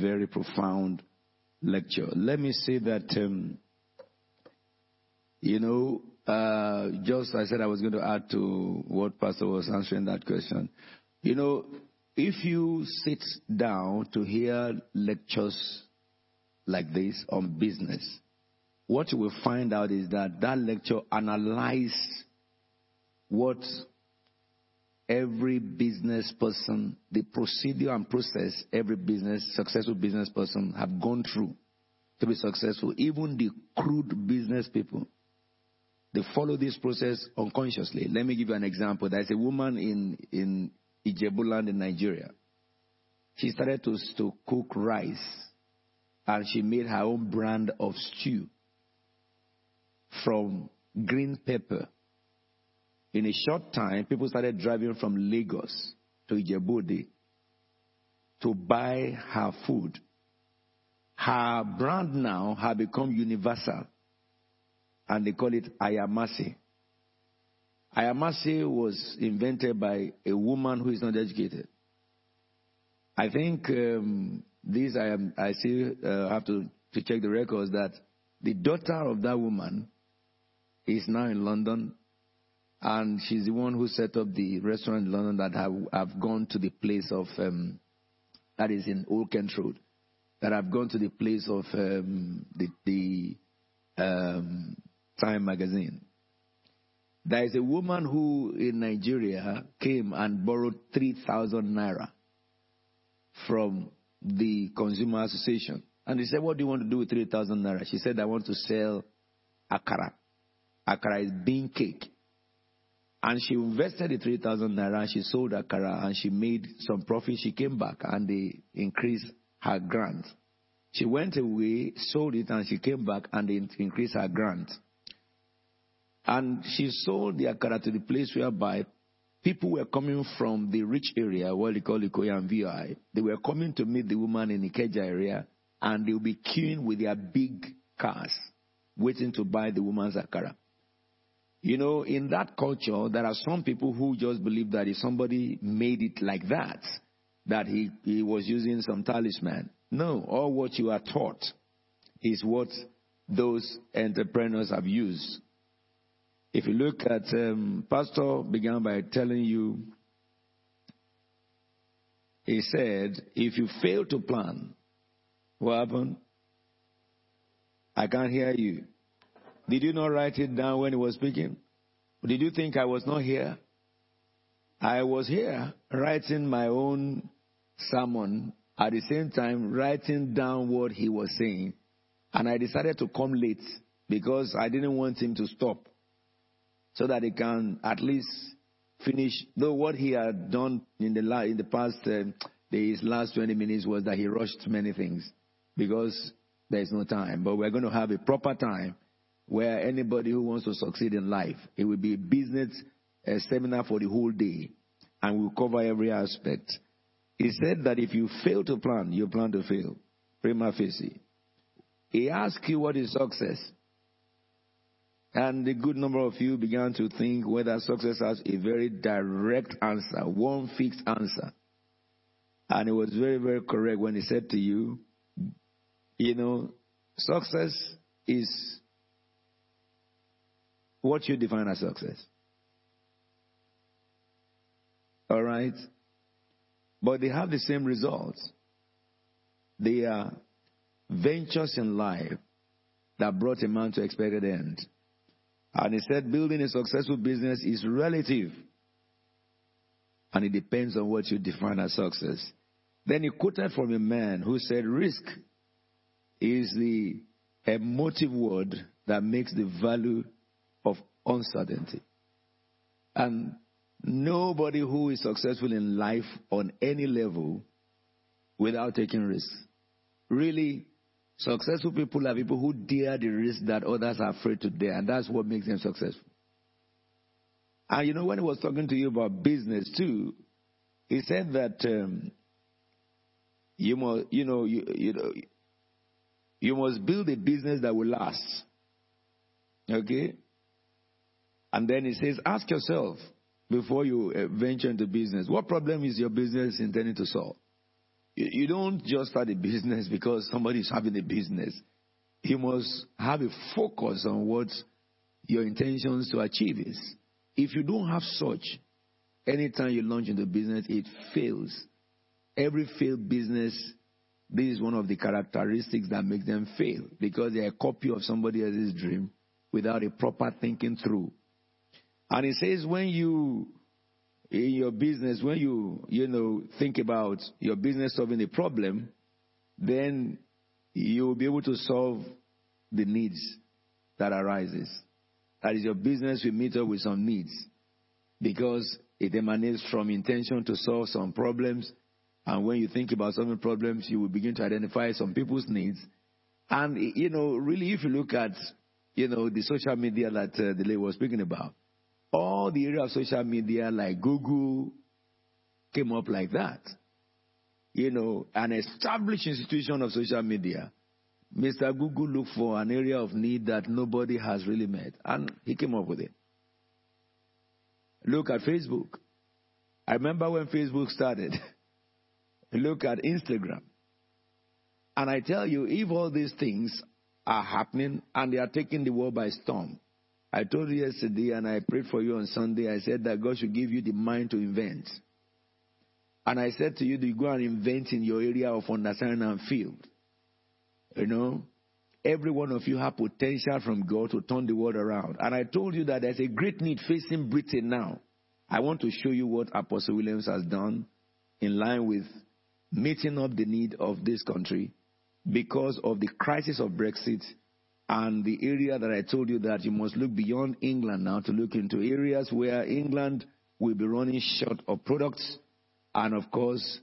very profound lecture. Let me say that, um, you know, uh, just I said I was going to add to what Pastor was answering that question. You know, if you sit down to hear lectures like this on business, what you will find out is that that lecture analyzes what every business person, the procedure and process every business, successful business person have gone through to be successful. Even the crude business people, they follow this process unconsciously. Let me give you an example. There's a woman in, in Ijebuland in Nigeria. She started to, to cook rice and she made her own brand of stew from green pepper in a short time, people started driving from Lagos to Ijebu to buy her food. Her brand now had become universal, and they call it Ayamase. Ayamase was invented by a woman who is not educated. I think um, this I, am, I still uh, have to, to check the records that the daughter of that woman is now in London and she's the one who set up the restaurant in London that have, have gone to the place of, um, that is in Old Kent Road, that have gone to the place of um, the, the um, Time magazine. There is a woman who in Nigeria came and borrowed 3,000 naira from the Consumer Association. And he said, What do you want to do with 3,000 naira? She said, I want to sell akara. Akara is bean cake. And she invested the 3,000 naira she sold Akara and she made some profit. She came back and they increased her grant. She went away, sold it, and she came back and they increased her grant. And she sold the Akara to the place whereby people were coming from the rich area, what they call Ikoyi and VI. They were coming to meet the woman in the Ikeja area and they would be queuing with their big cars, waiting to buy the woman's Akara. You know, in that culture, there are some people who just believe that if somebody made it like that, that he, he was using some talisman. No, all what you are taught is what those entrepreneurs have used. If you look at, um, Pastor began by telling you, he said, if you fail to plan, what happened? I can't hear you. Did you not write it down when he was speaking? Did you think I was not here? I was here writing my own sermon at the same time writing down what he was saying. And I decided to come late because I didn't want him to stop so that he can at least finish. Though what he had done in the, la- in the past uh, days, last 20 minutes, was that he rushed many things because there is no time. But we're going to have a proper time where anybody who wants to succeed in life, it will be a business a seminar for the whole day, and we'll cover every aspect. He said that if you fail to plan, you plan to fail. Prima facie. He asked you what is success. And a good number of you began to think whether success has a very direct answer, one fixed answer. And it was very, very correct when he said to you, you know, success is what you define as success. All right? But they have the same results. They are ventures in life that brought a man to expected end. And he said building a successful business is relative. And it depends on what you define as success. Then he quoted from a man who said risk is the emotive word that makes the value of uncertainty. And nobody who is successful in life on any level without taking risks. Really, successful people are people who dare the risk that others are afraid to dare, and that's what makes them successful. And you know, when he was talking to you about business too, he said that um, you must, you know, you, you know, you must build a business that will last. Okay? And then he says, ask yourself before you uh, venture into business, what problem is your business intending to solve? you don't just start a business because somebody is having a business. You must have a focus on what your intentions to achieve is. If you don't have such, anytime you launch into business, it fails. Every failed business, this is one of the characteristics that makes them fail because they're a copy of somebody else's dream without a proper thinking through. And it says when you in your business, when you, you know, think about your business solving a problem, then you will be able to solve the needs that arises. That is your business will meet up with some needs because it emanates from intention to solve some problems. And when you think about solving problems, you will begin to identify some people's needs. And, you know, really, if you look at, you know, the social media that uh, the lady was speaking about, all the area of social media like Google came up like that. You know, an established institution of social media. Mr. Google looked for an area of need that nobody has really met, and he came up with it. Look at Facebook. I remember when Facebook started. Look at Instagram. And I tell you, if all these things are happening and they are taking the world by storm, I told you yesterday and I prayed for you on Sunday, I said that God should give you the mind to invent. And I said to you, you go and invent in your area of understanding and field. You know, every one of you have potential from God to turn the world around. And I told you that there's a great need facing Britain now. I want to show you what Apostle Williams has done in line with meeting up the need of this country because of the crisis of Brexit and the area that I told you that you must look beyond England now to look into areas where England will be running short of products. And of course,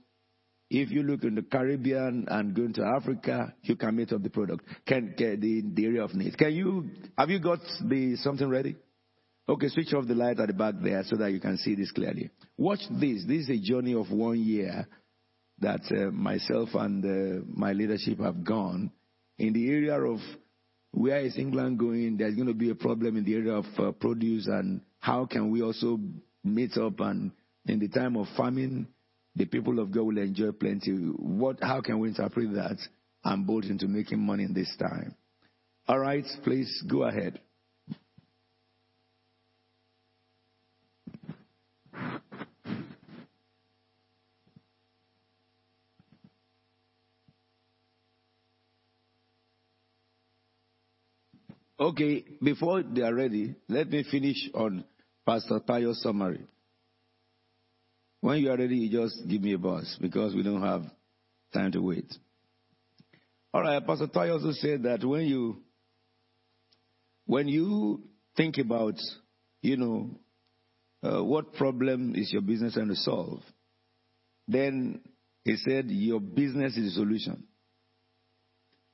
if you look in the Caribbean and going to Africa, you can meet up the product, can get the, the area of need. Can you, have you got the something ready? Okay, switch off the light at the back there so that you can see this clearly. Watch this. This is a journey of one year that uh, myself and uh, my leadership have gone in the area of where is England going? There's going to be a problem in the area of uh, produce, and how can we also meet up? And in the time of famine, the people of God will enjoy plenty. What? How can we interpret that and bolt into making money in this time? All right, please go ahead. Okay, before they are ready, let me finish on Pastor Tayo's summary. When you are ready, you just give me a buzz because we don't have time to wait. All right, Pastor Tayo also said that when you when you think about, you know, uh, what problem is your business trying to solve, then he said your business is the solution.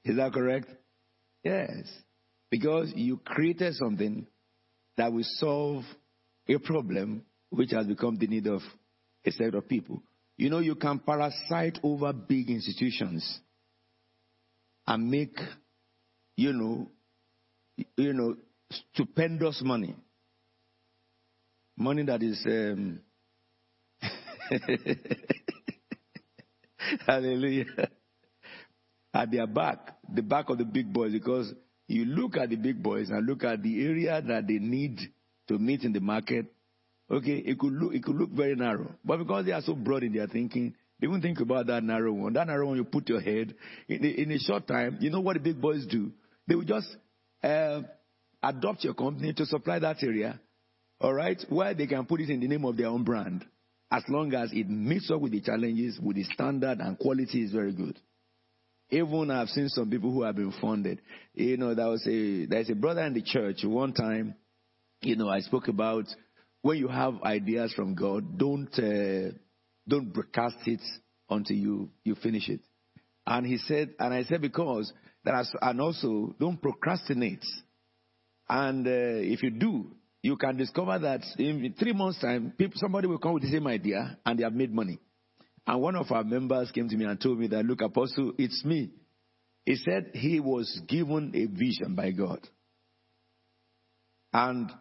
Is that correct? Yes. Because you created something that will solve a problem which has become the need of a set of people. You know, you can parasite over big institutions and make, you know, you know, stupendous money. Money that is, um, hallelujah, at their back, the back of the big boys, because you look at the big boys and look at the area that they need to meet in the market. Okay, it could look it could look very narrow, but because they are so broad in their thinking, they won't think about that narrow one. That narrow one, you put your head in, in a short time. You know what the big boys do? They will just uh, adopt your company to supply that area. All right, where they can put it in the name of their own brand, as long as it meets up with the challenges, with the standard and quality is very good. Even I've seen some people who have been funded. You know, there was a there's a brother in the church one time. You know, I spoke about when you have ideas from God, don't uh, don't broadcast it until you you finish it. And he said, and I said because that, has, and also don't procrastinate. And uh, if you do, you can discover that in three months' time, people, somebody will come with the same idea and they have made money. And one of our members came to me and told me that, look, Apostle, it's me. He said he was given a vision by God. And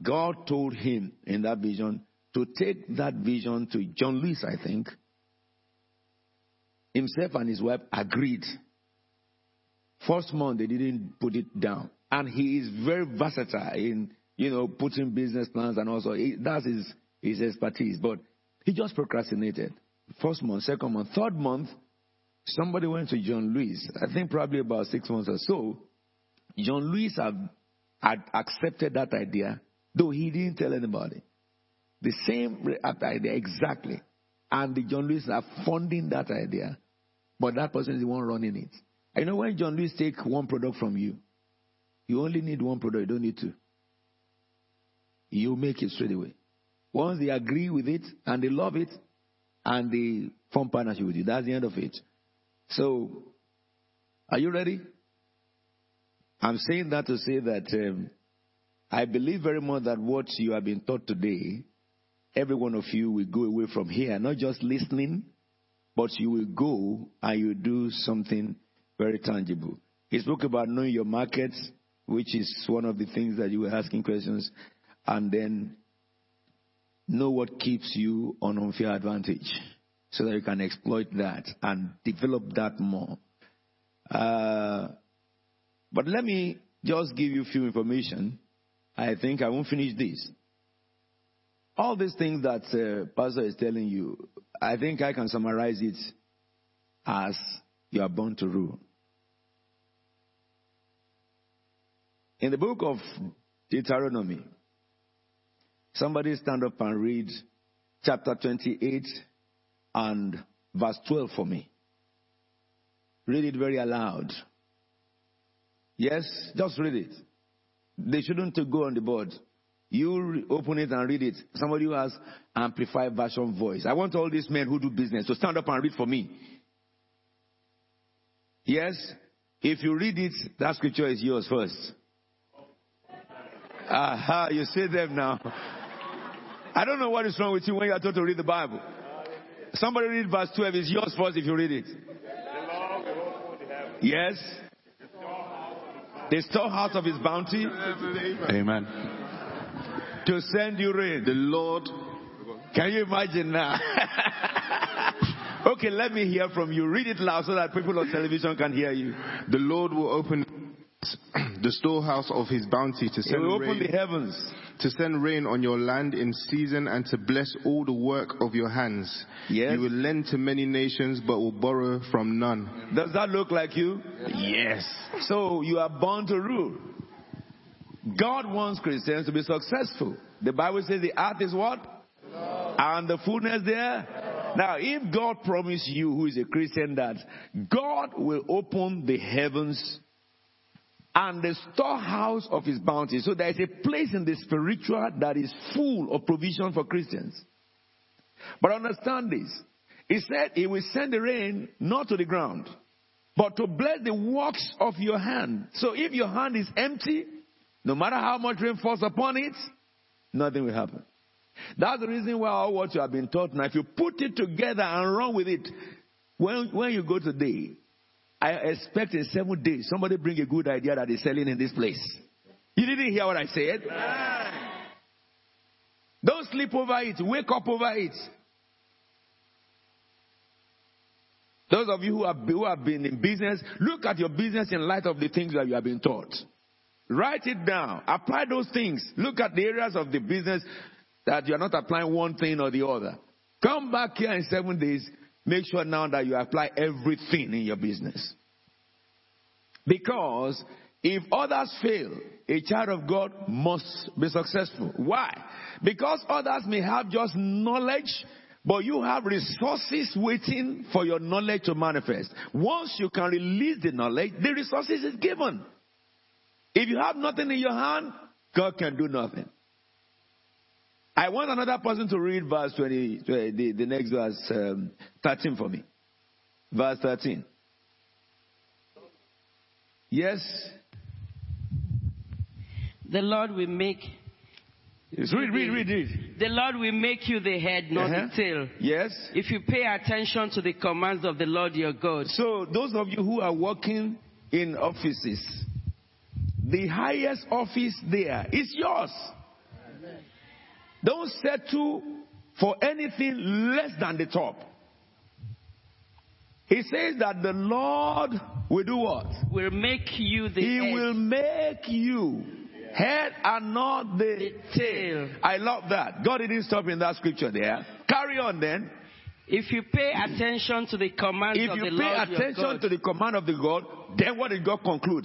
God told him in that vision to take that vision to John Lewis, I think, himself and his wife agreed. First month, they didn't put it down. And he is very versatile in, you know, putting business plans and also he, that's his, his expertise. But he just procrastinated. First month, second month, third month, somebody went to John Lewis. I think probably about six months or so. John Lewis had, had accepted that idea, though he didn't tell anybody. The same idea exactly. And the John Lewis are funding that idea. But that person is the one running it. I know when John Lewis take one product from you, you only need one product, you don't need two. You make it straight away. Once they agree with it and they love it and they form partnership with you, that's the end of it. So, are you ready? I'm saying that to say that um, I believe very much that what you have been taught today, every one of you will go away from here, not just listening, but you will go and you do something very tangible. He spoke about knowing your markets, which is one of the things that you were asking questions, and then know what keeps you on unfair advantage so that you can exploit that and develop that more. Uh, but let me just give you a few information. I think I won't finish this. All these things that uh, Pastor is telling you, I think I can summarize it as you are born to rule. In the book of Deuteronomy, somebody stand up and read chapter 28 and verse 12 for me. Read it very aloud. Yes, just read it. They shouldn't go on the board. You open it and read it. Somebody who has amplified version voice. I want all these men who do business to stand up and read for me. Yes, if you read it, that scripture is yours first. Aha, you see them now. I don't know what is wrong with you when you are told to read the Bible. Somebody read verse 12. It's yours first if you read it. Yes. The storehouse of his bounty. Amen. To send you rain. The Lord. Can you imagine now? okay, let me hear from you. Read it loud so that people on television can hear you. The Lord will open the storehouse of his bounty to send he will open rain, the heavens to send rain on your land in season and to bless all the work of your hands. Yes. You will lend to many nations but will borrow from none. Does that look like you? Yes. So you are born to rule. God wants Christians to be successful. The Bible says the earth is what? And the fullness there. Now, if God promised you, who is a Christian, that God will open the heavens and the storehouse of his bounty. So there is a place in the spiritual that is full of provision for Christians. But understand this. He said he will send the rain not to the ground, but to bless the works of your hand. So if your hand is empty, no matter how much rain falls upon it, nothing will happen. That's the reason why all what you have been taught now, if you put it together and run with it, when, when you go today, I expect in seven days somebody bring a good idea that is selling in this place. You didn't hear what I said? Don't sleep over it. Wake up over it. Those of you who have, who have been in business, look at your business in light of the things that you have been taught. Write it down. Apply those things. Look at the areas of the business that you are not applying one thing or the other. Come back here in seven days. Make sure now that you apply everything in your business. Because if others fail, a child of God must be successful. Why? Because others may have just knowledge, but you have resources waiting for your knowledge to manifest. Once you can release the knowledge, the resources is given. If you have nothing in your hand, God can do nothing. I want another person to read verse 20, the, the next verse um, 13 for me. Verse 13. Yes. The Lord will make. Yes, read, read, read, read. The Lord will make you the head, not Uh-huh. the tail. Yes. If you pay attention to the commands of the Lord your God. So, those of you who are working in offices, the highest office there is yours. Don't settle for anything less than the top. He says that the Lord will do what? will make you the He head, will make you head and not the the tail. I love that. God didn't stop in that scripture there. Carry on then. If you pay attention to the command If of you the pay Lord your attention God, to the command of the God, then what did God conclude?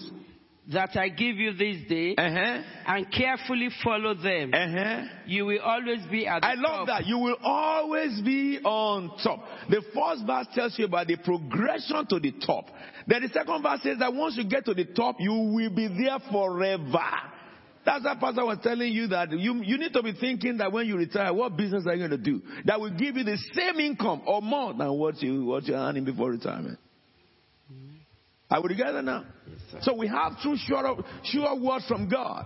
That I give you this day, Uh-huh. and carefully follow them, Uh-huh. you will always be at the top. I love top. that. You will always be on top. The first verse tells you about the progression to the top. Then the second verse says that once you get to the top, you will be there forever. That's what Pastor was telling you that you, you need to be thinking that when you retire, what business are you going to do? That will give you the same income or more than what you what you're earning before retirement. Are we together now? so we have two sure, sure words from God.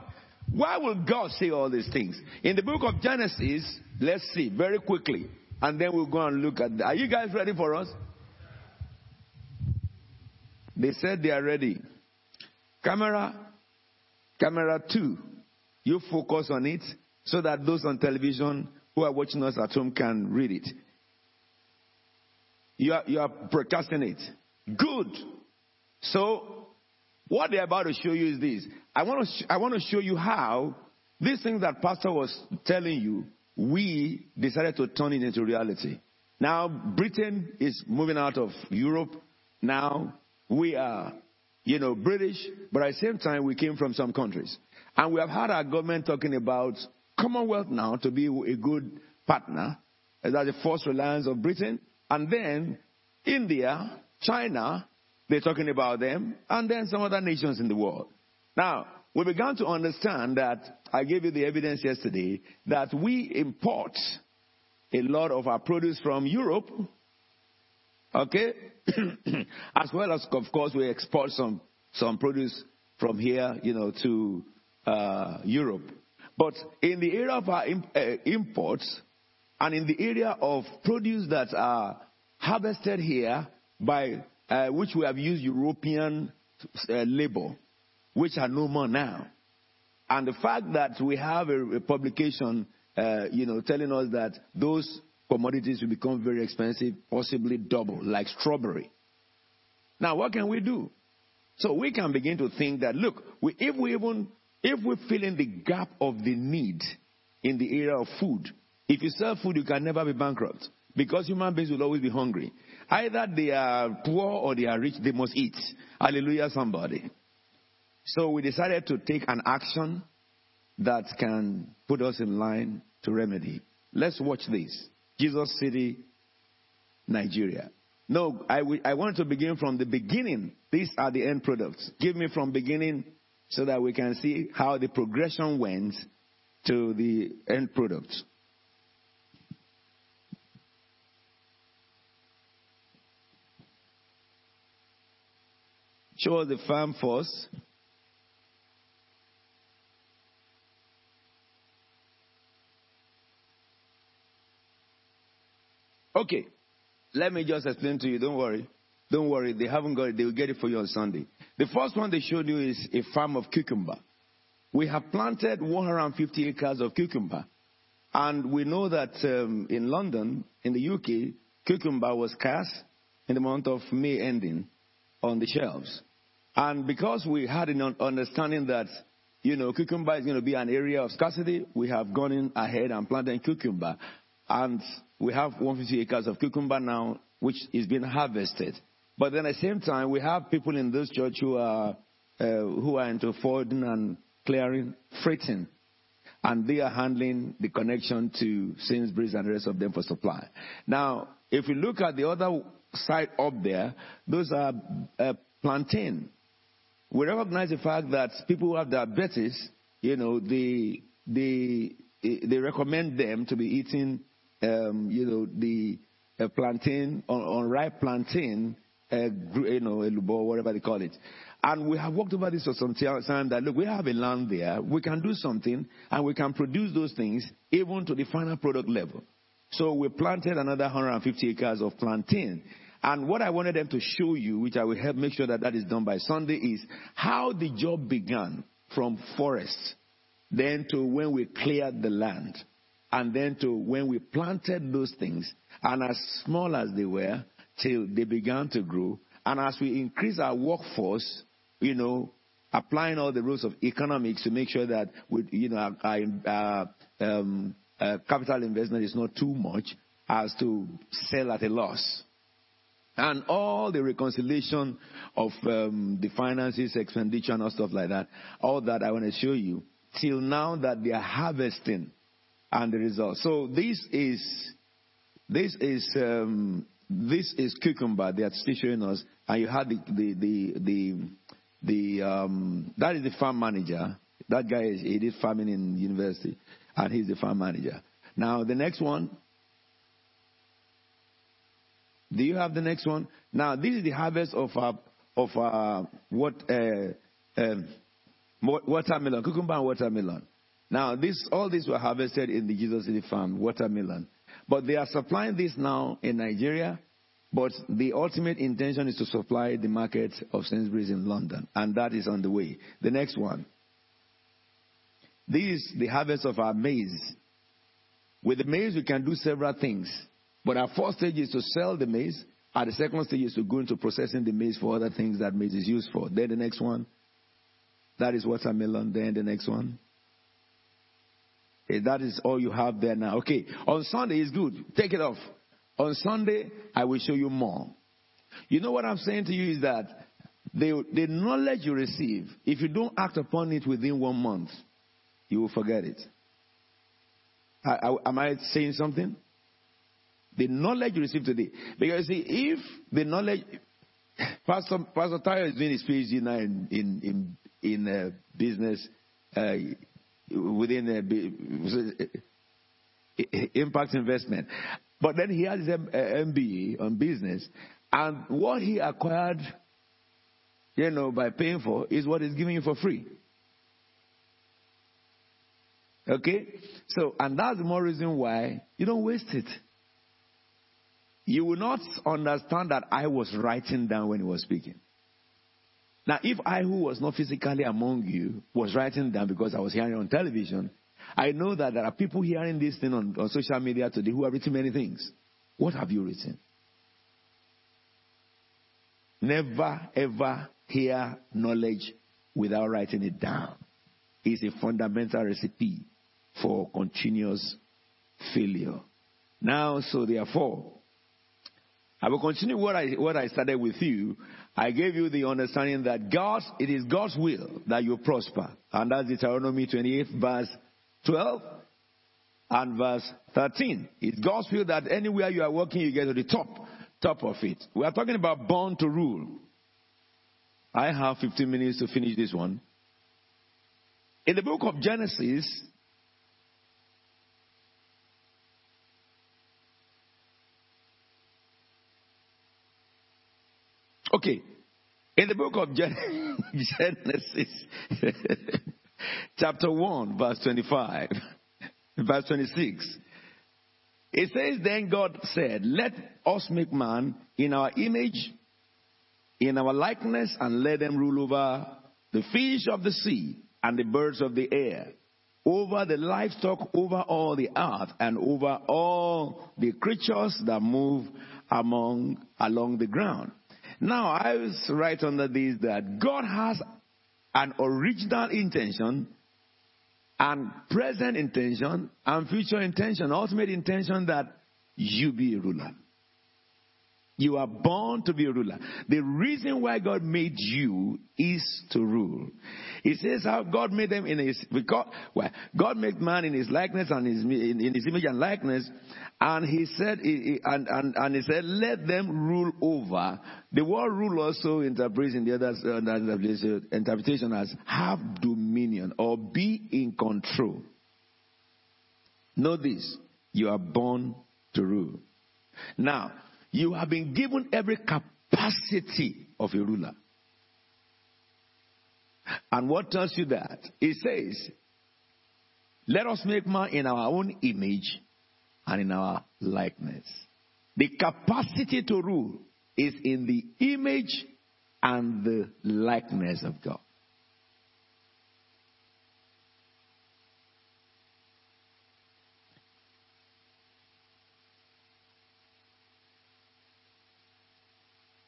Why will God say all these things? In the book of Genesis, let's see very quickly, and then we'll go and look at. Are you guys ready for us? They said they are ready. Camera, camera two. You focus on it so that those on television who are watching us at home can read it. You are, you are broadcasting it. Good. So, what they're about to show you is this. I want to, sh- I want to show you how these things that Pastor was telling you, we decided to turn it into reality. Now, Britain is moving out of Europe. Now, we are, you know, British, but at the same time, we came from some countries. And we have had our government talking about Commonwealth now to be a good partner. That's the first reliance of Britain. And then India, China, they're talking about them, and then some other nations in the world. Now, we began to understand that, I gave you the evidence yesterday, that we import a lot of our produce from Europe, okay? as well as, of course, we export some, some produce from here, you know, to uh, Europe. But in the area of our uh, imports, and in the area of produce that are harvested here by uh, which we have used European uh, labor, which are no more now. And the fact that we have a, a publication, uh, you know, telling us that those commodities will become very expensive, possibly double, like strawberry. Now, what can we do? So we can begin to think that, look, we, if we even, if we fill in the gap of the need in the area of food, if you sell food, you can never be bankrupt because human beings will always be hungry. Either they are poor or they are rich, they must eat. Hallelujah, somebody. So we decided to take an action that can put us in line to remedy. Let's watch this. Jesus City, Nigeria. No, I, want to begin from the beginning. These are the end products. Give me from beginning so that we can see how the progression went to the end product. Show us the farm first. Okay, let me just explain to you. Don't worry. Don't worry. They haven't got it. They will get it for you on Sunday. The first one they showed you is a farm of cucumber. We have planted 150 acres of cucumber. And we know that um, in London, in the UK, cucumber was scarce in the month of May ending on the shelves. And because we had an understanding that, you know, cucumber is going to be an area of scarcity, we have gone in ahead and planted cucumber. And we have 150 acres of cucumber now, which is being harvested. But then at the same time, we have people in this church who are, uh, who are into forwarding and clearing, freighting. And they are handling the connection to Sainsbury's and the rest of them for supply. Now, if we look at the other side up there, those are uh, plantain. We recognize the fact that people who have diabetes, you know, they, they, they recommend them to be eating, um, you know, the uh, plantain, on, on ripe plantain, uh, you know, elubo, whatever they call it. And we have walked over this for some time that, look, we have a land there, we can do something, and we can produce those things even to the final product level. So we planted another 150 acres of plantain. And what I wanted them to show you, which I will help make sure that that is done by Sunday, is how the job began from forest, then to when we cleared the land, and then to when we planted those things, and as small as they were, till they began to grow. And as we increase our workforce, you know, applying all the rules of economics to make sure that we, you know, our, our um, uh, capital investment is not too much as to sell at a loss. And all the reconciliation of um, the finances, expenditure, and all stuff like that, all that I want to show you, till now that they are harvesting and the results. So this is this is um, this is cucumber. They are still showing us, and you had the the the the, the um, that is the farm manager. That guy is he did farming in university, and he's the farm manager. Now the next one do you have the next one? Now, this is the harvest of uh, of uh, what uh, um, watermelon, cucumber and watermelon. Now, this all these were harvested in the Jesus City farm, watermelon. But they are supplying this now in Nigeria. But the ultimate intention is to supply the market of Sainsbury's in London, and that is on the way. The next one. This is the harvest of our maize. With the maize, we can do several things. But our first stage is to sell the maize. Our second stage is to go into processing the maize for other things that maize is used for. Then the next one, that is watermelon. Then the next one. Okay, that is all you have there now. Okay, on Sunday is good. Take it off. On Sunday, I will show you more. You know what I'm saying to you is that the, the knowledge you receive, if you don't act upon it within one month, you will forget it. I, I, am I saying something? The knowledge you receive today. Because see, if the knowledge, Pastor, Pastor Tayo is doing his PhD now in, in, in, in uh, business, uh, within uh, impact investment. But then he has his MBA on business. And what he acquired, you know, by paying for is what he's giving you for free. Okay? So, and that's the more reason why you don't waste it you will not understand that I was writing down when he was speaking. Now, if I, who was not physically among you, was writing down because I was hearing on television, I know that there are people hearing this thing on, on social media today who have written many things. What have you written? Never, ever hear knowledge without writing it down. It's a fundamental recipe for continuous failure. Now, so therefore, I will continue what I, what I started with you. I gave you the understanding that God, it is God's will that you prosper. And that's Deuteronomy 28 verse 12 and verse 13. It's God's will that anywhere you are working, you get to the top, top of it. We are talking about born to rule. I have 15 minutes to finish this one. In the book of Genesis, Okay. In the book of Genesis, chapter 1, verse 25, verse 26, it says, Then God said, Let us make man in our image, in our likeness, and let them rule over the fish of the sea and the birds of the air, over the livestock, over all the earth, and over all the creatures that move among along the ground. Now, I was right under this that God has an original intention and present intention and future intention, ultimate intention that you be a ruler. You are born to be a ruler. The reason why God made you is to rule. He says how God made them in his, because, well, God made man in his likeness and his, in, in his image and likeness. And he said, and, and, and he said, let them rule over. The word rule also interprets in the other uh, interpretation as have dominion or be in control. Know this. You are born to rule. Now, you have been given every capacity of a ruler. And what tells you that? It says, let us make man in our own image and in our likeness. The capacity to rule is in the image and the likeness of God.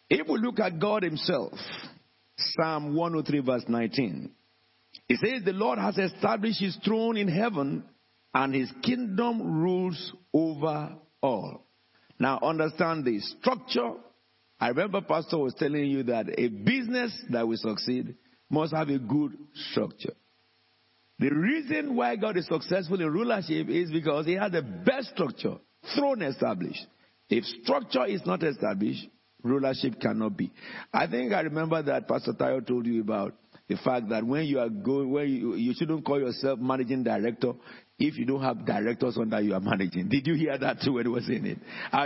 If we look at God Himself, Psalm 103, verse 19, it says, The Lord has established His throne in heaven, and His kingdom rules over all. Now, understand the structure. I remember Pastor was telling you that a business that will succeed must have a good structure. The reason why God is successful in rulership is because He has the best structure, throne established. If structure is not established, rulership cannot be. I think I remember that Pastor Tayo told you about the fact that when you are going, when you, you shouldn't call yourself managing director if you don't have directors under you are managing. Did you hear that too when he was in it?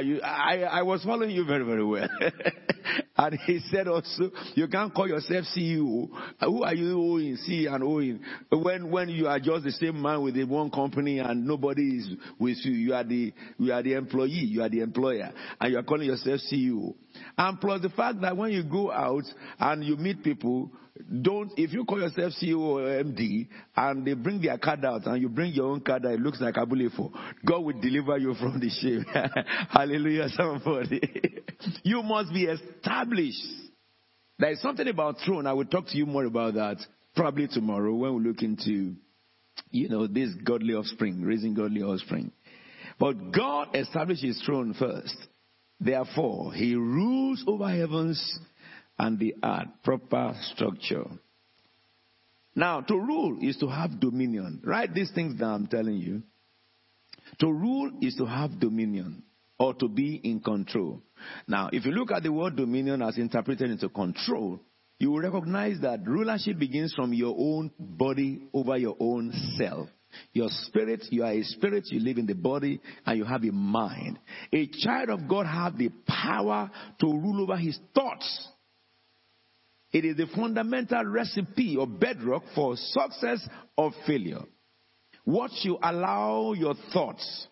You, I, I was following you very, very well. and he said also, you can't call yourself CEO. Who are you owing, C and owing? When, when you are just the same man with the one company and nobody is with you, you are the, you are the employee, you are the employer, and you are calling yourself CEO. And plus the fact that when you go out and you meet people, don't, if you call yourself CEO or MD and they bring their card out and you bring your own card that it looks like Abulefo, God will deliver you from the shame. Hallelujah, somebody. you must be established. There is something about throne. I will talk to you more about that probably tomorrow when we look into, you know, this godly offspring, raising godly offspring. But God established his throne first. Therefore, he rules over heavens and the earth. Proper structure. Now, to rule is to have dominion. Write these things down, I'm telling you. To rule is to have dominion or to be in control. Now, if you look at the word dominion as interpreted into control, you will recognize that rulership begins from your own body over your own self. Your spirit, you are a spirit, you live in the body, and you have a mind. A child of God has the power to rule over his thoughts. It is the fundamental recipe or bedrock for success or failure. What you allow your thoughts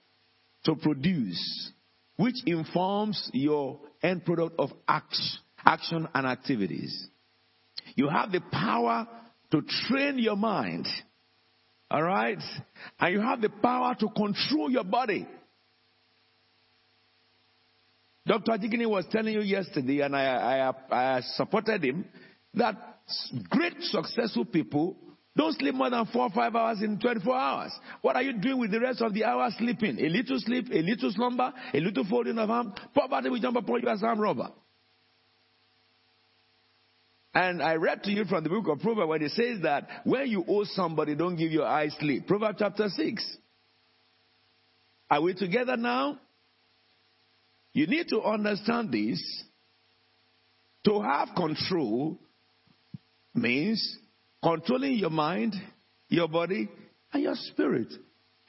to produce, which informs your end product of action and activities. You have the power to train your mind. All right? And you have the power to control your body. Dr. Jigini was telling you yesterday, and I, I, I supported him, that great successful people don't sleep more than four or five hours in 24 hours. What are you doing with the rest of the hours sleeping? A little sleep, a little slumber, a little folding of arm. Poverty will jump upon you as arm robber. And I read to you from the book of Proverbs where it says that when you owe somebody, don't give your eyes sleep. Proverbs chapter 6. Are we together now? You need to understand this. To have control means controlling your mind, your body, and your spirit.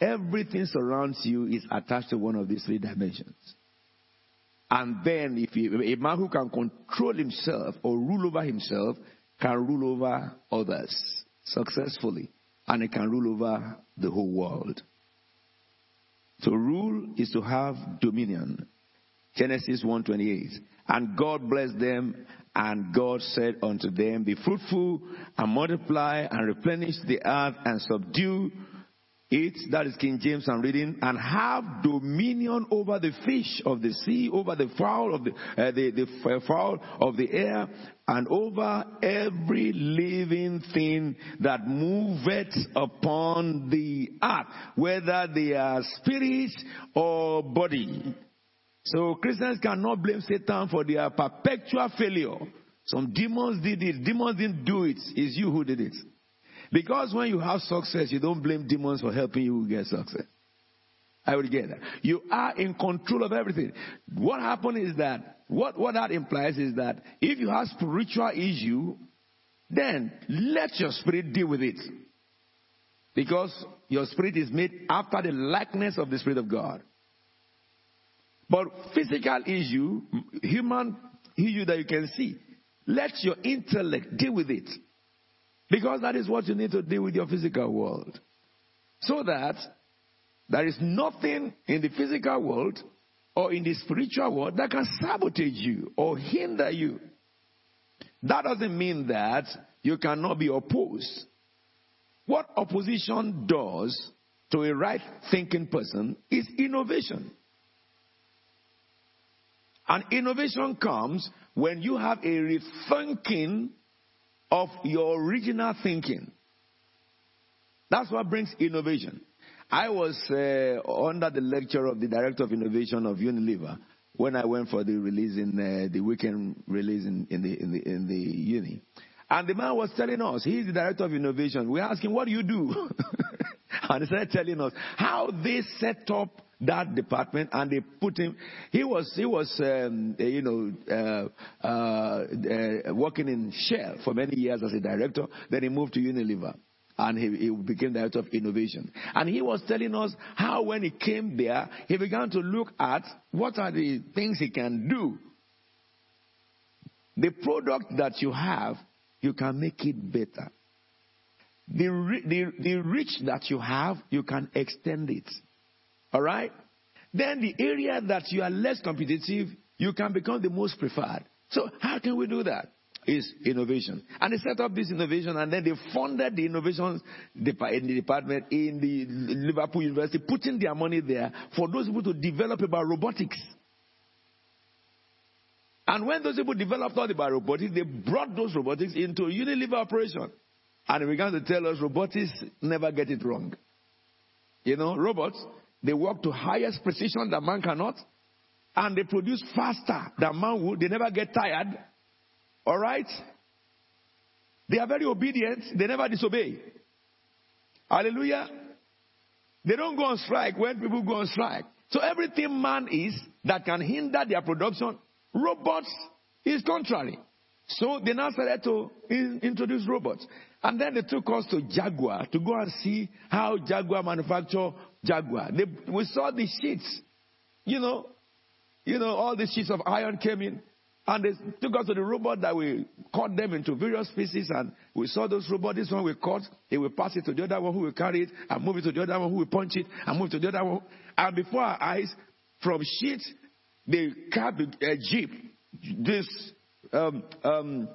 Everything surrounds you is attached to one of these three dimensions. And then, if you, a man who can control himself or rule over himself can rule over others successfully, and he can rule over the whole world. To rule is to have dominion. Genesis 1:28. And God blessed them and God said unto them, Be fruitful and multiply and replenish the earth and subdue it. That is King James I'm reading. And have dominion over the fish of the sea, over the fowl of the, uh, the, the fowl of the air, and over every living thing that moveth upon the earth, whether they are spirits or body. So Christians cannot blame Satan for their perpetual failure. Some demons did it. Demons didn't do it. It's you who did it. Because when you have success, you don't blame demons for helping you get success. I will get that. You are in control of everything. What happened is that, what, what that implies is that if you have spiritual issue, then let your spirit deal with it. Because your spirit is made after the likeness of the Spirit of God. But physical issue, human issue that you can see, let your intellect deal with it. Because that is what you need to deal with your physical world. So that there is nothing in the physical world or in the spiritual world that can sabotage you or hinder you. That doesn't mean that you cannot be opposed. What opposition does to a right thinking person is innovation. And innovation comes when you have a rethinking of your original thinking. That's what brings innovation. I was uh, under the lecture of the director of innovation of Unilever when I went for the release in uh, the weekend release in, in, the, in, the, in the uni. And the man was telling us, he's the director of innovation. We asked him, what do you do? and he started telling us how they set up that department and they put him, he was, he was, um, uh, you know, uh, uh, uh, working in Shell for many years as a director. Then he moved to Unilever and he, he, became director of innovation. And he was telling us how when he came there, he began to look at what are the things he can do. The product that you have, you can make it better. The, the, the reach that you have, you can extend it. All right? Then the area that you are less competitive, you can become the most preferred. So how can we do that? Is innovation. And they set up this innovation and then they funded the innovation department in the Liverpool University, putting their money there for those people to develop about robotics. And when those people developed all about robotics, they brought those robotics into Unilever operation. And they began to tell us robotics never get it wrong. You know, robots, they work to highest precision that man cannot. And they produce faster than man would. They never get tired. All right? They are very obedient. They never disobey. Hallelujah. They don't go on strike when people go on strike. So everything man is that can hinder their production, robots is contrary. So they now started to in, introduce robots. And then they took us to Jaguar to go and see how Jaguar manufacture Jaguar. They, we saw the sheets. You know, you know, all the sheets of iron came in. And they took us to the robot that we cut them into various pieces, and we saw those robots. This one we cut, he will pass it to the other one who will carry it, and move it to the other one who will punch it, and move to the other one. And before our eyes, from sheet, the cab, a jeep, this um, um,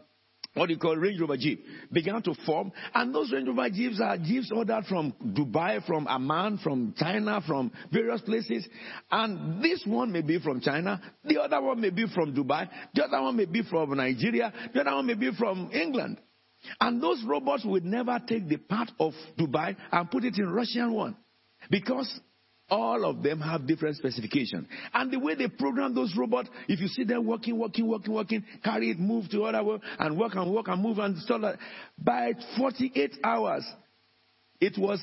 what you call Range Rover Jeep, began to form. And those Range Rover Jeeps are Jeeps ordered from Dubai, from Amman, from China, from various places. And this one may be from China, the other one may be from Dubai, the other one may be from Nigeria, the other one may be from England. And those robots would never take the part of Dubai and put it in Russian one. Because all of them have different specifications. And the way they program those robots, if you see them working, working, working, working, carry it, move to other way, and work and work and move and stuff like. By 48 hours, it was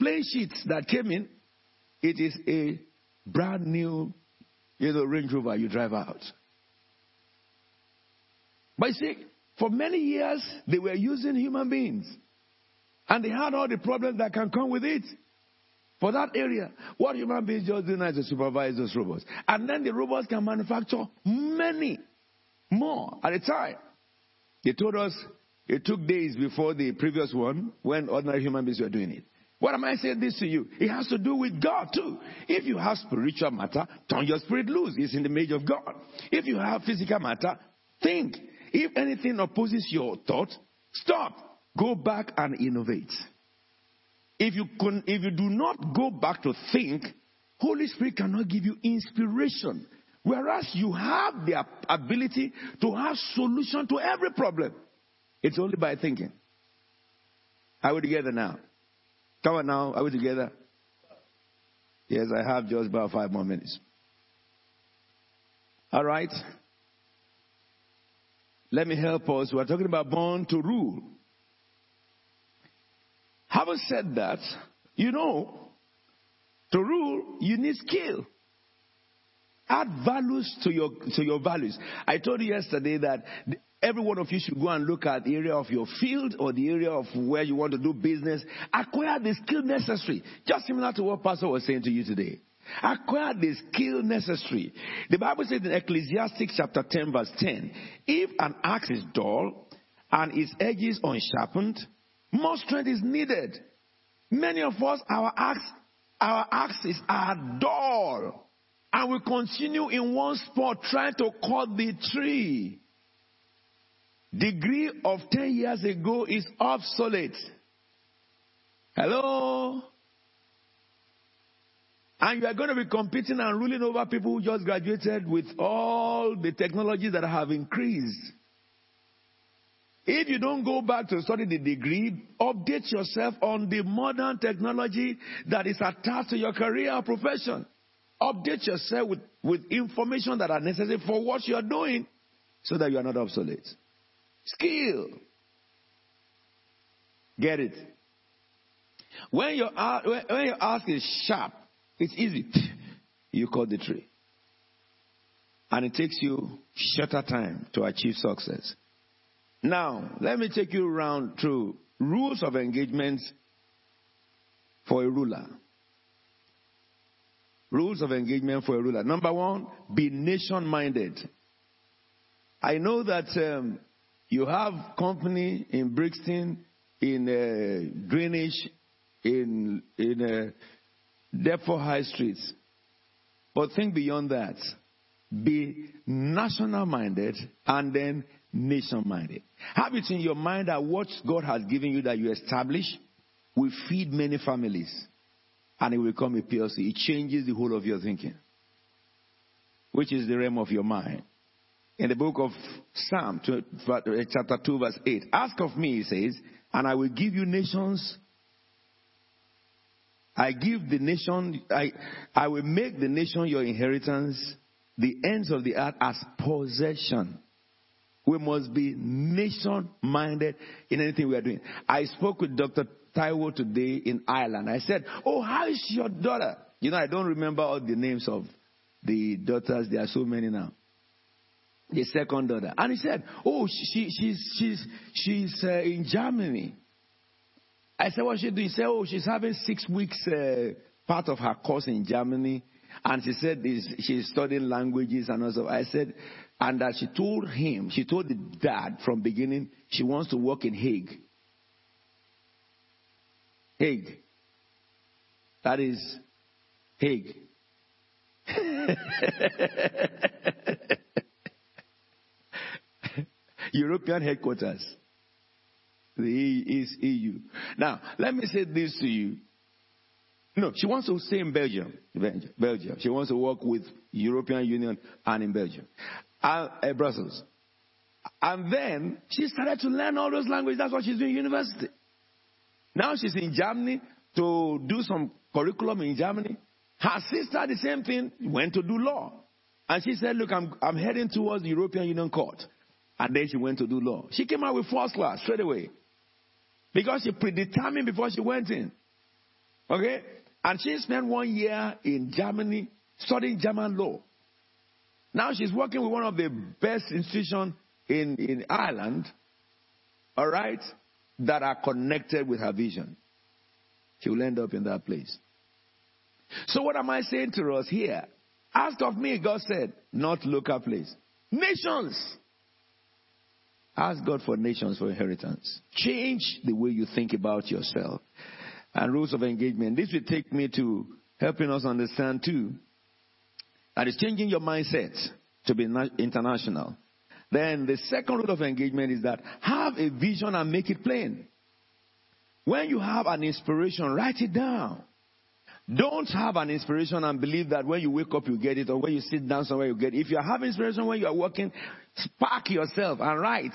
plain sheets that came in. It is a brand new, you know, Range Rover you drive out. But you see, for many years, they were using human beings. And they had all the problems that can come with it for that area. What human beings just do now is to supervise those robots. And then the robots can manufacture many more at a time. They told us it took days before the previous one when ordinary human beings were doing it. What am I saying this to you? It has to do with God too. If you have spiritual matter, turn your spirit loose. It's in the image of God. If you have physical matter, think. If anything opposes your thought, stop. Go back and innovate. If you, can, if you do not go back to think, Holy Spirit cannot give you inspiration. Whereas you have the ability to have solution to every problem. It's only by thinking. Are we together now? Come on now, are we together? Yes, I have just about five more minutes. All right. Let me help us. We're talking about born to rule. Having said that, you know, to rule, you need skill. Add values to your, to your values. I told you yesterday that every one of you should go and look at the area of your field or the area of where you want to do business. Acquire the skill necessary. Just similar to what Pastor was saying to you today. Acquire the skill necessary. The Bible says in Ecclesiastes chapter 10 verse 10, if an axe is dull and its edges unsharpened, more strength is needed. Many of us, our acts, our axes are dull. And we continue in one spot trying to cut the tree. Degree of 10 years ago is obsolete. Hello? And you are going to be competing and ruling over people who just graduated with all the technologies that have increased. If you don't go back to study the degree, update yourself on the modern technology that is attached to your career or profession. Update yourself with, with information that are necessary for what you are doing so that you are not obsolete. Skill. Get it. When your, when your ask is sharp, it's easy. You cut the tree. And it takes you shorter time to achieve success. Now, let me take you around through rules of engagement for a ruler. Rules of engagement for a ruler. Number one, be nation minded. I know that um, you have company in Brixton, in uh, Greenwich, in in uh, Deptford High Streets. But think beyond that. Be national minded and then nation minded. Have it in your mind that what God has given you that you establish will feed many families and it will become a PLC. It changes the whole of your thinking, which is the realm of your mind. In the book of Psalm, eh, chapter 2, verse 8, ask of me, he says, and I will give you nations. I give the nation, I, I will make the nation your inheritance, the ends of the earth as possession. We must be nation minded in anything we are doing. I spoke with Dr. Taiwo today in Ireland. I said, Oh, how is your daughter? You know, I don't remember all the names of the daughters. There are so many now. The second daughter. And he said, Oh, she, she's, she's, she's uh, in Germany. I said, What's she doing? He said, Oh, she's having six weeks uh, part of her course in Germany. And she said this, she's studying languages and also. I said, and that she told him, she told the dad from beginning, she wants to work in Hague. Hague. That is Hague. European headquarters. The E is EU. Now, let me say this to you. No, she wants to stay in Belgium. Belgium. She wants to work with European Union and in Belgium uh, Brussels. And then she started to learn all those languages. That's what she's doing in university. Now she's in Germany to do some curriculum in Germany. Her sister, the same thing, went to do law. And she said, Look, I'm, I'm heading towards the European Union Court. And then she went to do law. She came out with first class straight away. Because she predetermined before she went in. Okay? And she spent one year in Germany studying German law. Now she's working with one of the best institutions in, in Ireland, all right, that are connected with her vision. She will end up in that place. So, what am I saying to us here? Ask of me, God said, not local place. Nations. Ask God for nations for inheritance. Change the way you think about yourself. And rules of engagement. This will take me to helping us understand too that is changing your mindset to be international. Then the second rule of engagement is that have a vision and make it plain. When you have an inspiration, write it down. Don't have an inspiration and believe that when you wake up you get it or when you sit down somewhere you get it. If you have inspiration when you are working, spark yourself and write.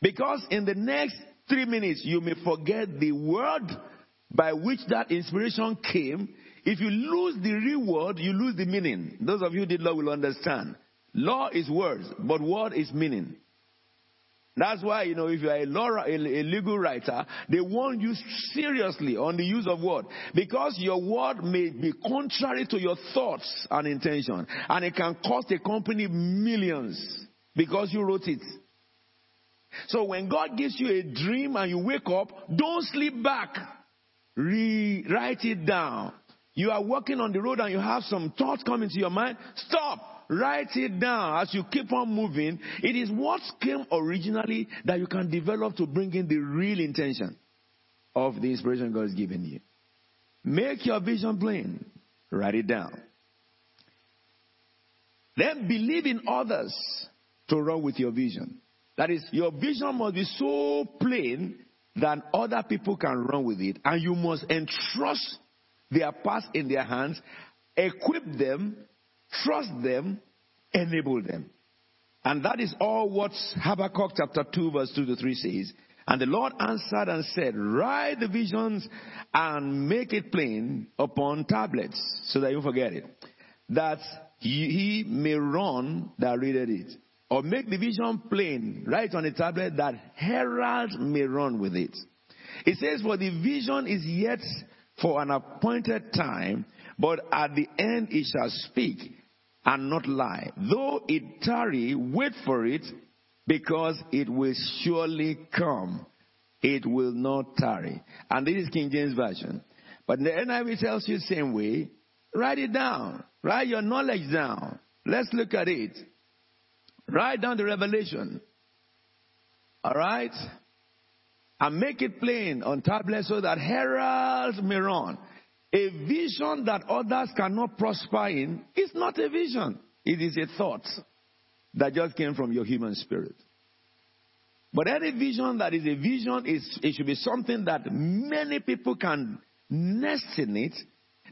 Because in the next three minutes you may forget the word by which that inspiration came if you lose the real word, you lose the meaning. Those of you who did law will understand. Law is words, but word is meaning. That's why, you know, if you are a, law, a, a legal writer, they warn you seriously on the use of word. Because your word may be contrary to your thoughts and intention. And it can cost a company millions because you wrote it. So when God gives you a dream and you wake up, don't sleep back. Rewrite it down. You are walking on the road and you have some thoughts coming to your mind. Stop. Write it down as you keep on moving. It is what came originally that you can develop to bring in the real intention of the inspiration God has given you. Make your vision plain. Write it down. Then believe in others to run with your vision. That is, your vision must be so plain that other people can run with it, and you must entrust their past in their hands, equip them, trust them, enable them. And that is all what Habakkuk chapter 2 verse 2 to 3 says. And the Lord answered and said, write the visions and make it plain upon tablets so that you forget it. That he may run that readeth it. Or make the vision plain, write on a tablet that heralds may run with it. It says, for the vision is yet for an appointed time, but at the end it shall speak and not lie. Though it tarry, wait for it, because it will surely come. It will not tarry. And this is King James Version. But the NIV tells you the same way. Write it down. Write your knowledge down. Let's look at it. Write down the revelation. All right? And make it plain on tablets so that heralds may run. A vision that others cannot prosper in is not a vision. It is a thought that just came from your human spirit. But any vision that is a vision is it should be something that many people can nest in it.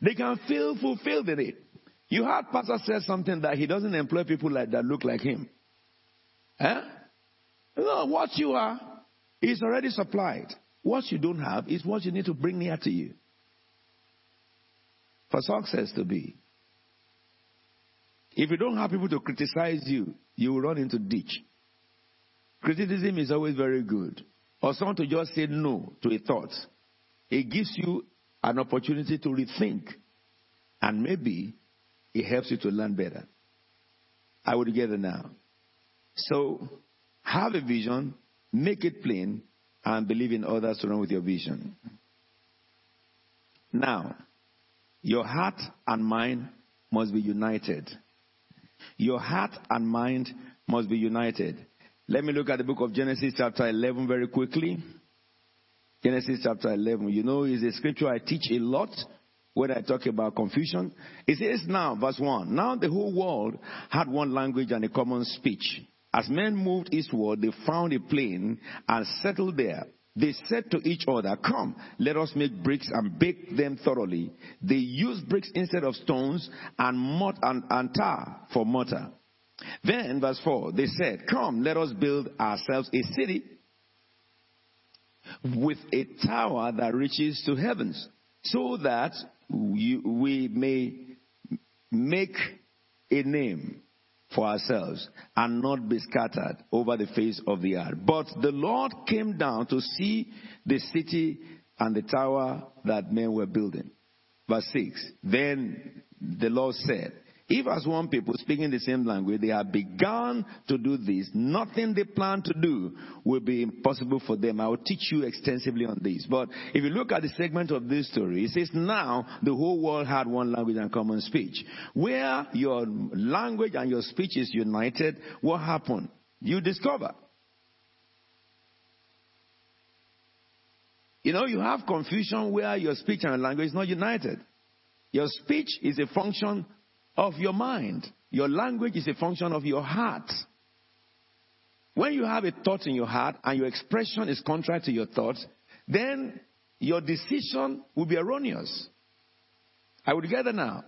They can feel fulfilled in it. You heard Pastor say something that he doesn't employ people like that look like him. Eh? No, what you are is already supplied. What you don't have is what you need to bring near to you for success to be. If you don't have people to criticize you, you will run into ditch. Criticism is always very good. Or someone to just say no to a thought. It gives you an opportunity to rethink. And maybe it helps you to learn better. I would get it now. So have a vision, make it plain, and believe in others to run with your vision. Now, your heart and mind must be united. Your heart and mind must be united. Let me look at the book of Genesis, chapter 11, very quickly. Genesis, chapter 11. You know, it's a scripture I teach a lot when I talk about confusion. It says now, verse 1 Now the whole world had one language and a common speech. As men moved eastward, they found a plain and settled there. They said to each other, Come, let us make bricks and bake them thoroughly. They used bricks instead of stones and, mud and, and tar for mortar. Then, verse 4, they said, Come, let us build ourselves a city with a tower that reaches to heavens, so that we, we may make a name for ourselves and not be scattered over the face of the earth. But the Lord came down to see the city and the tower that men were building. Verse 6. Then the Lord said, if as one people speaking the same language, they have begun to do this, nothing they plan to do will be impossible for them. I will teach you extensively on this. But if you look at the segment of this story, it says now the whole world had one language and common speech. Where your language and your speech is united, what happened? You discover. You know, you have confusion where your speech and language is not united. Your speech is a function of your mind. Your language is a function of your heart. When you have a thought in your heart and your expression is contrary to your thoughts, then your decision will be erroneous. I would it now.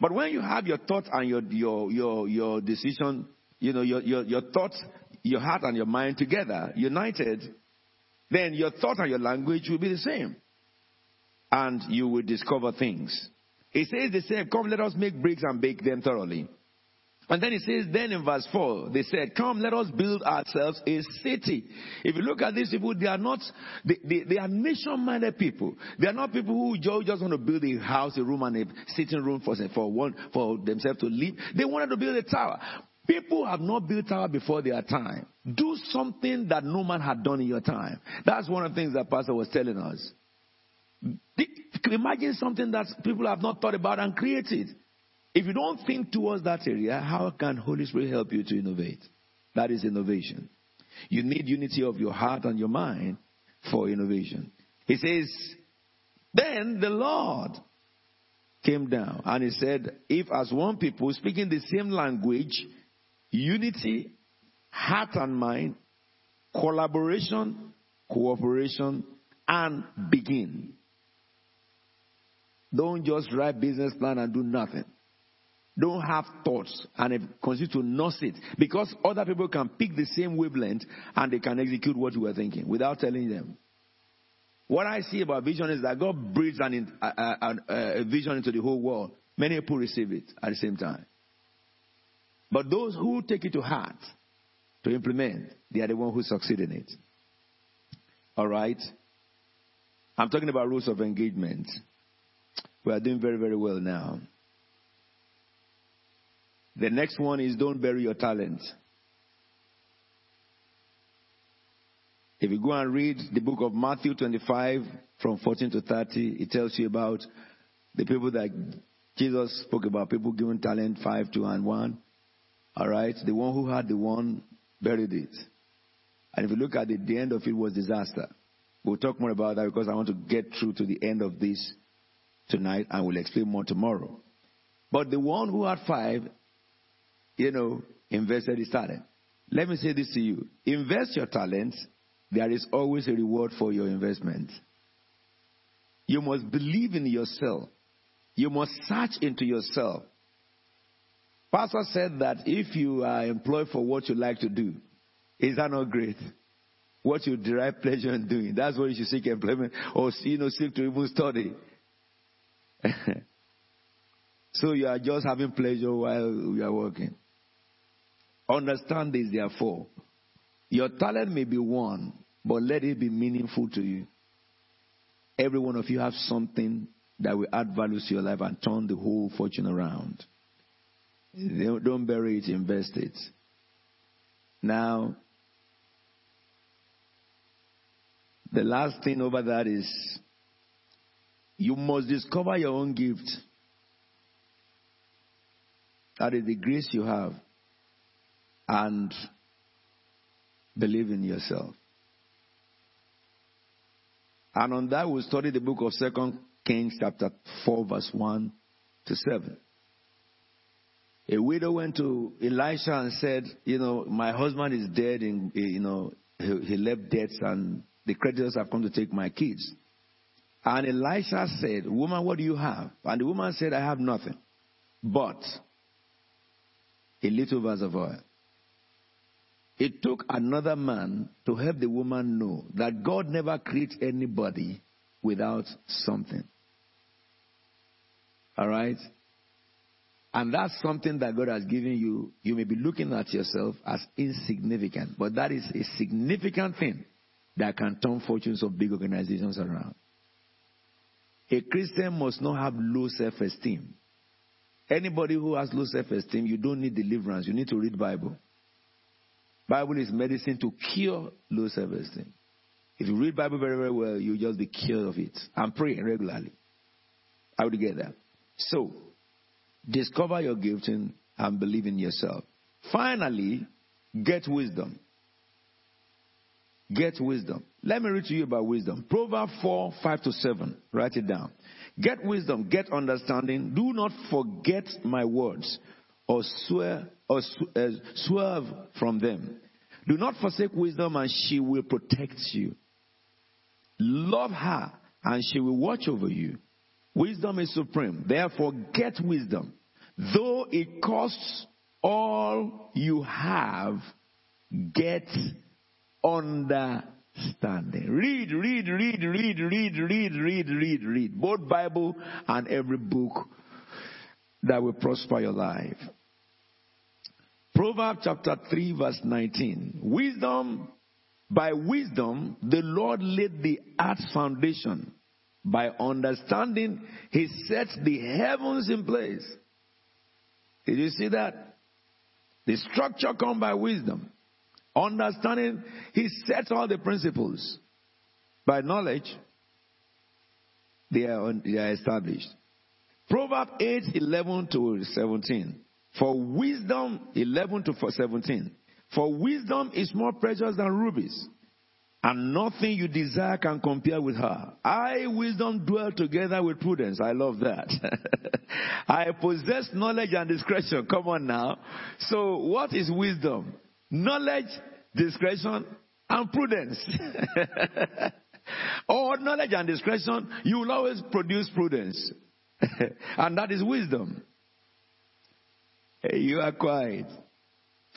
But when you have your thought and your, your, your, your decision, you know, your, your, your thoughts, your heart and your mind together, united, then your thought and your language will be the same. And you will discover things. He says they said, Come, let us make bricks and bake them thoroughly. And then he says, then in verse 4, they said, Come, let us build ourselves a city. If you look at these people, they are not, they, they, they are nation minded people. They are not people who just want to build a house, a room, and a sitting room for, for, one, for themselves to live. They wanted to build a tower. People have not built tower before their time. Do something that no man had done in your time. That's one of the things that Pastor was telling us. Imagine something that people have not thought about and created. If you don't think towards that area, how can Holy Spirit help you to innovate? That is innovation. You need unity of your heart and your mind for innovation. He says, Then the Lord came down and he said, If as one people speaking the same language, unity, heart and mind, collaboration, cooperation, and begin. Don't just write business plan and do nothing. Don't have thoughts and continue to nurse it because other people can pick the same wavelength and they can execute what you were thinking without telling them. What I see about vision is that God breathes an, a, a vision into the whole world. Many people receive it at the same time. But those who take it to heart to implement, they are the ones who succeed in it. All right? I'm talking about rules of engagement. We are doing very, very well now. The next one is don't bury your talent. If you go and read the book of Matthew 25 from 14 to 30, it tells you about the people that Jesus spoke about, people giving talent, five, two, and one. All right? The one who had the one buried it. And if you look at it, the end of it was disaster. We'll talk more about that because I want to get through to the end of this tonight and we'll explain more tomorrow. But the one who had five, you know, invested his talent. Let me say this to you. Invest your talent. There is always a reward for your investment. You must believe in yourself. You must search into yourself. Pastor said that if you are employed for what you like to do, is that not great? What you derive pleasure in doing. That's what you should seek employment or you know, seek to even study. so you are just having pleasure while you are working. Understand this, therefore. Your talent may be one, but let it be meaningful to you. Every one of you have something that will add value to your life and turn the whole fortune around. Don't bury it, invest it. Now, the last thing over that is you must discover your own gift. That is the grace you have. And believe in yourself. And on that, we'll study the book of Second Kings, chapter 4, verse 1 to 7. A widow went to Elisha and said, You know, my husband is dead, and, you know, he, he left debts, and the creditors have come to take my kids. And Elisha said, Woman, what do you have? And the woman said, I have nothing but a little vase of oil. It took another man to help the woman know that God never creates anybody without something. All right? And that's something that God has given you. You may be looking at yourself as insignificant, but that is a significant thing that can turn fortunes of big organizations around. A Christian must not have low self esteem. Anybody who has low self esteem, you don't need deliverance. You need to read Bible. Bible is medicine to cure low self esteem. If you read Bible very, very well, you'll just be cured of it. And pray regularly. I would get that. So, discover your gifting and believe in yourself. Finally, get wisdom. Get wisdom. Let me read to you about wisdom. Proverbs 4, 5 to 7. Write it down. Get wisdom, get understanding. Do not forget my words or swear or uh, swerve from them. Do not forsake wisdom and she will protect you. Love her and she will watch over you. Wisdom is supreme. Therefore, get wisdom. Though it costs all you have, get understanding. Read, read, read, read, read, read, read, read, read. Both Bible and every book that will prosper your life. Proverbs chapter 3 verse 19. Wisdom, by wisdom, the Lord laid the earth's foundation. By understanding, He sets the heavens in place. Did you see that? The structure come by wisdom. Understanding, He sets all the principles. By knowledge, they are, they are established. Proverbs 8, 11 to 17. For wisdom, 11 to 17. For wisdom is more precious than rubies, and nothing you desire can compare with her. I, wisdom, dwell together with prudence. I love that. I possess knowledge and discretion. Come on now. So, what is wisdom? Knowledge, discretion, and prudence. or knowledge and discretion, you will always produce prudence. and that is wisdom. You are quiet.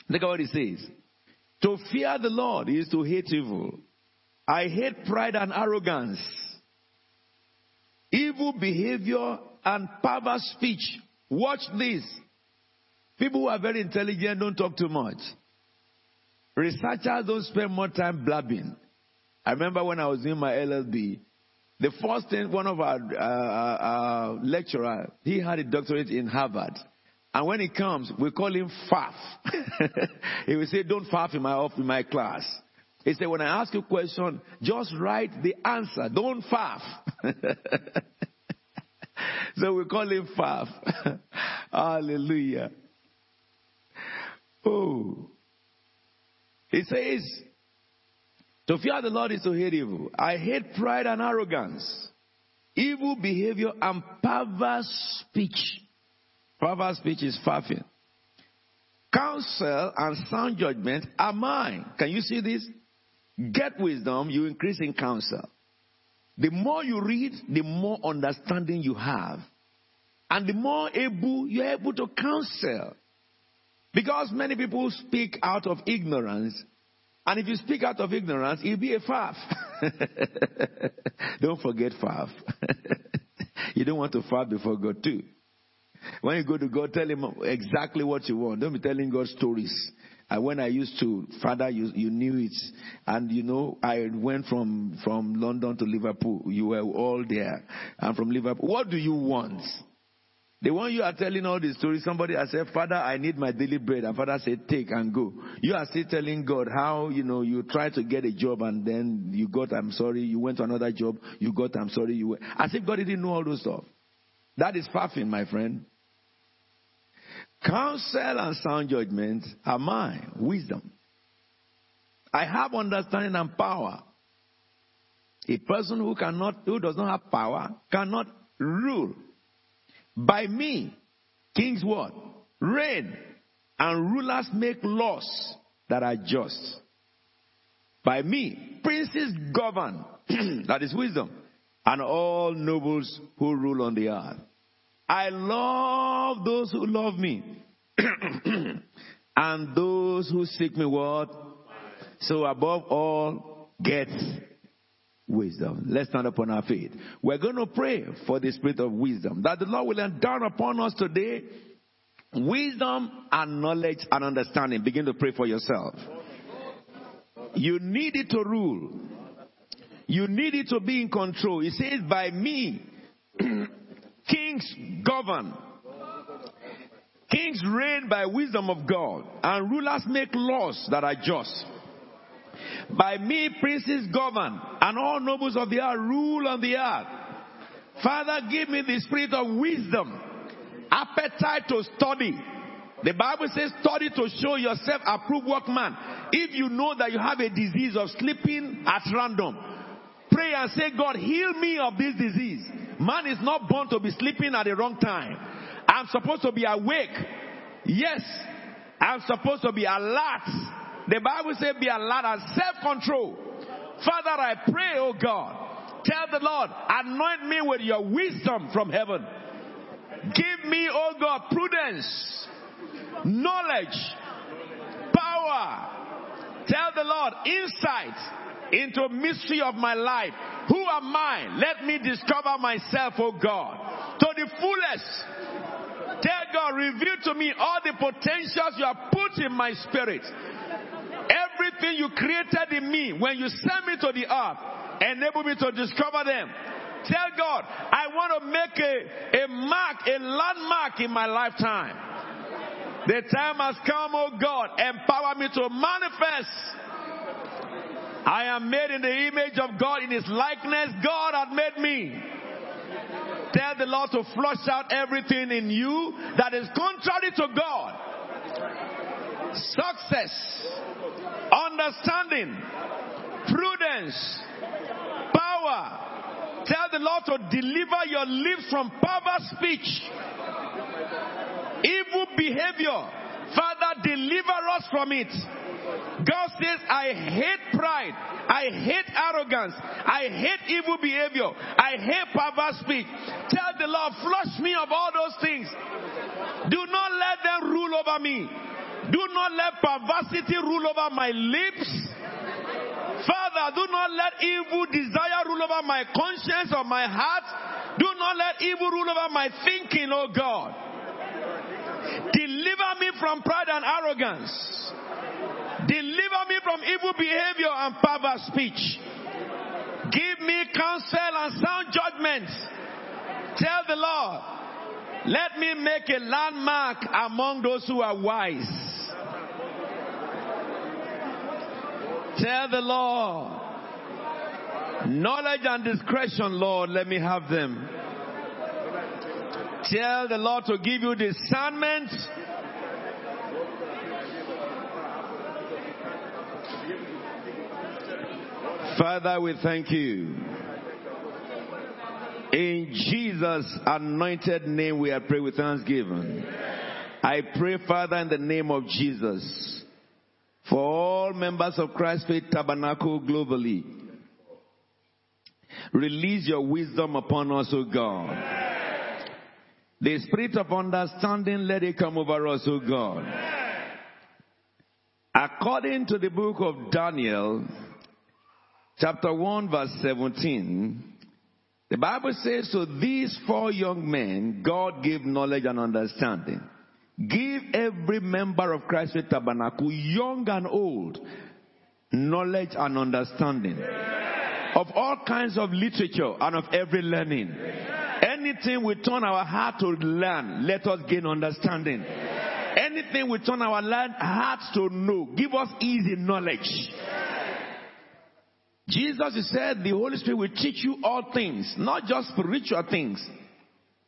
Look at what he says. To fear the Lord is to hate evil. I hate pride and arrogance, evil behavior and perverse speech. Watch this. People who are very intelligent don't talk too much. Researchers don't spend more time blabbing. I remember when I was in my LLB, the first thing, one of our uh, uh, lecturer, he had a doctorate in Harvard. And when he comes, we call him Faf. he will say, don't faff in my, in my class. He said, when I ask you a question, just write the answer. Don't faff. so we call him Faf. Hallelujah. Oh. He says, to fear the Lord is to hate evil. I hate pride and arrogance, evil behavior and perverse speech. Perverse speech is faffing. Counsel and sound judgment are mine. Can you see this? Get wisdom, you increase in counsel. The more you read, the more understanding you have. And the more able you're able to counsel. Because many people speak out of ignorance. And if you speak out of ignorance, you'll be a faff. don't forget faff. you don't want to faff before God too. When you go to God, tell him exactly what you want. Don't be telling God stories. And when I used to, Father, you, you knew it. And you know, I went from, from London to Liverpool. You were all there. And from Liverpool, what do you want? The one you are telling all the stories, somebody has said, Father, I need my daily bread. And Father said, take and go. You are still telling God how, you know, you try to get a job and then you got, I'm sorry, you went to another job, you got, I'm sorry, you went. As if God didn't know all those stuff. That is faffing, my friend. Counsel and sound judgment are mine. Wisdom. I have understanding and power. A person who cannot, who does not have power, cannot rule. By me, kings what? Reign. And rulers make laws that are just. By me, princes govern. that is wisdom. And all nobles who rule on the earth. I love those who love me. and those who seek me what? So above all, get wisdom. Let's stand upon our feet. We're going to pray for the spirit of wisdom that the Lord will endow upon us today wisdom and knowledge and understanding. Begin to pray for yourself. You need it to rule. You need it to be in control. He says, by me, kings govern. Kings reign by wisdom of God, and rulers make laws that are just. By me, princes govern, and all nobles of the earth rule on the earth. Father, give me the spirit of wisdom, appetite to study. The Bible says, study to show yourself approved workman. If you know that you have a disease of sleeping at random, pray and say, God, heal me of this disease. Man is not born to be sleeping at the wrong time. I'm supposed to be awake. Yes, I'm supposed to be alert the Bible says be alert and self-control. Father, I pray, oh God, tell the Lord, anoint me with your wisdom from heaven. Give me, oh God, prudence, knowledge, power. Tell the Lord, insight into mystery of my life. Who am I? Let me discover myself, oh God, to the fullest. Tell God, reveal to me all the potentials you have put in my spirit. Everything you created in me, when you send me to the earth, enable me to discover them. Tell God, I want to make a, a mark, a landmark in my lifetime. The time has come, oh God, empower me to manifest. I am made in the image of God, in His likeness. God had made me. Tell the Lord to flush out everything in you that is contrary to God. Success understanding, prudence, power. Tell the Lord to deliver your lips from perverse speech, evil behavior. Father, deliver us from it. God says, I hate pride. I hate arrogance. I hate evil behavior. I hate perverse speech. Tell the Lord, flush me of all those things. Do not let them rule over me. Do not let perversity rule over my lips. Father, do not let evil desire rule over my conscience or my heart. Do not let evil rule over my thinking, oh God. Deliver me from pride and arrogance. Deliver me from evil behavior and perverse speech. Give me counsel and sound judgment. Tell the Lord, let me make a landmark among those who are wise. Tell the Lord, knowledge and discretion, Lord, let me have them. Tell the Lord to give you discernment. Father, we thank you. In Jesus' anointed name, we are praying with thanksgiving. I pray, Father, in the name of Jesus, for all members of Christ Faith Tabernacle globally. Release your wisdom upon us, O God. The spirit of understanding, let it come over us, O God. According to the book of Daniel, chapter 1, verse 17, the Bible says, So these four young men, God gave knowledge and understanding. Give every member of Christ Faith Tabernacle, young and old, knowledge and understanding of all kinds of literature and of every learning. Anything we turn our heart to learn, let us gain understanding. Anything we turn our hearts to know, give us easy knowledge. Jesus said the Holy Spirit will teach you all things, not just spiritual things,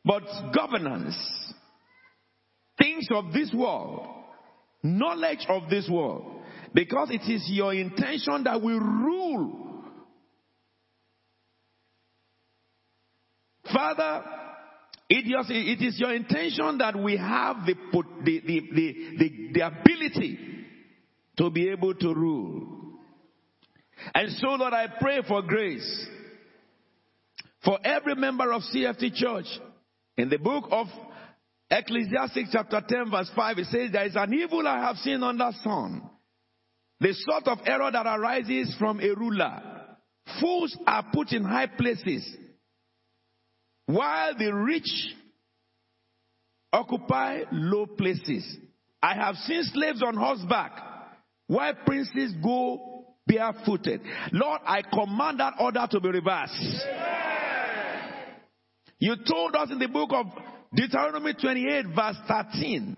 but governance, things of this world, knowledge of this world. Because it is your intention that we rule. Father, it is your intention that we have the, the, the, the, the ability to be able to rule. And so, Lord, I pray for grace for every member of CFT Church. In the book of Ecclesiastes chapter 10 verse 5, it says, There is an evil I have seen under the sun. The sort of error that arises from a ruler. Fools are put in high places, while the rich occupy low places. I have seen slaves on horseback, while princes go barefooted. Lord, I command that order to be reversed. You told us in the book of Deuteronomy 28 verse 13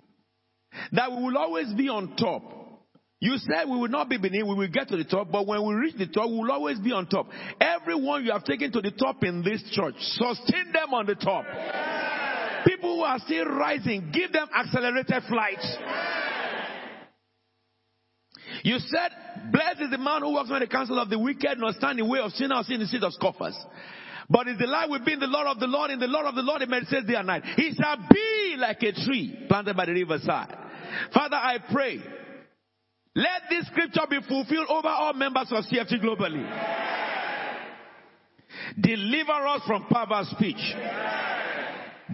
that we will always be on top. You said we will not be beneath, we will get to the top, but when we reach the top, we will always be on top. Everyone you have taken to the top in this church, sustain them on the top. People who are still rising, give them accelerated flight. You said, blessed is the man who walks on the counsel of the wicked, nor stand in the way of sinners, sit in the seat of scoffers. But his delight will be in the Lord of the Lord, in the Lord of the Lord, he meditates day and night. He shall be like a tree planted by the riverside. Father, I pray, let this scripture be fulfilled over all members of CFT globally. Deliver us from perverse speech.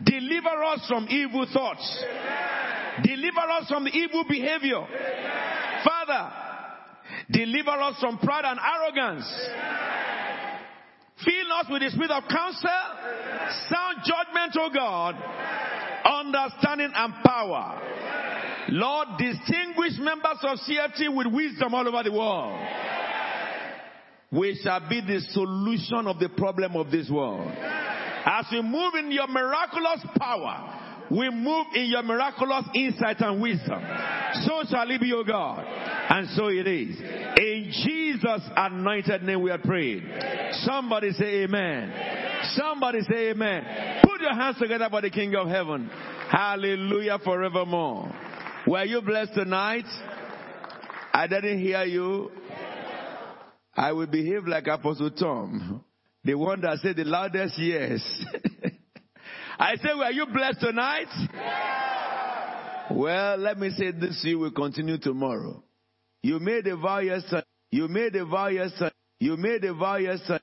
Deliver us from evil thoughts. Deliver us from evil behavior. Father, deliver us from pride and arrogance. Fill us with the spirit of counsel, sound judgment, O God, understanding and power. Lord, distinguish members of CFT with wisdom all over the world. We shall be the solution of the problem of this world. As we move in your miraculous power, we move in your miraculous insight and wisdom. So shall it be, O God. And so it is. In Jesus' anointed name we are praying. Somebody say amen. Somebody say amen. Put your hands together for the King of Heaven. Hallelujah forevermore. Were you blessed tonight? I didn't hear you. I will behave like Apostle Tom. The one that said the loudest yes. I say, were you blessed tonight? Yeah. Well, let me say this you will continue tomorrow. You made a vow yesterday. You made a vow yesterday. You made a vow yesterday.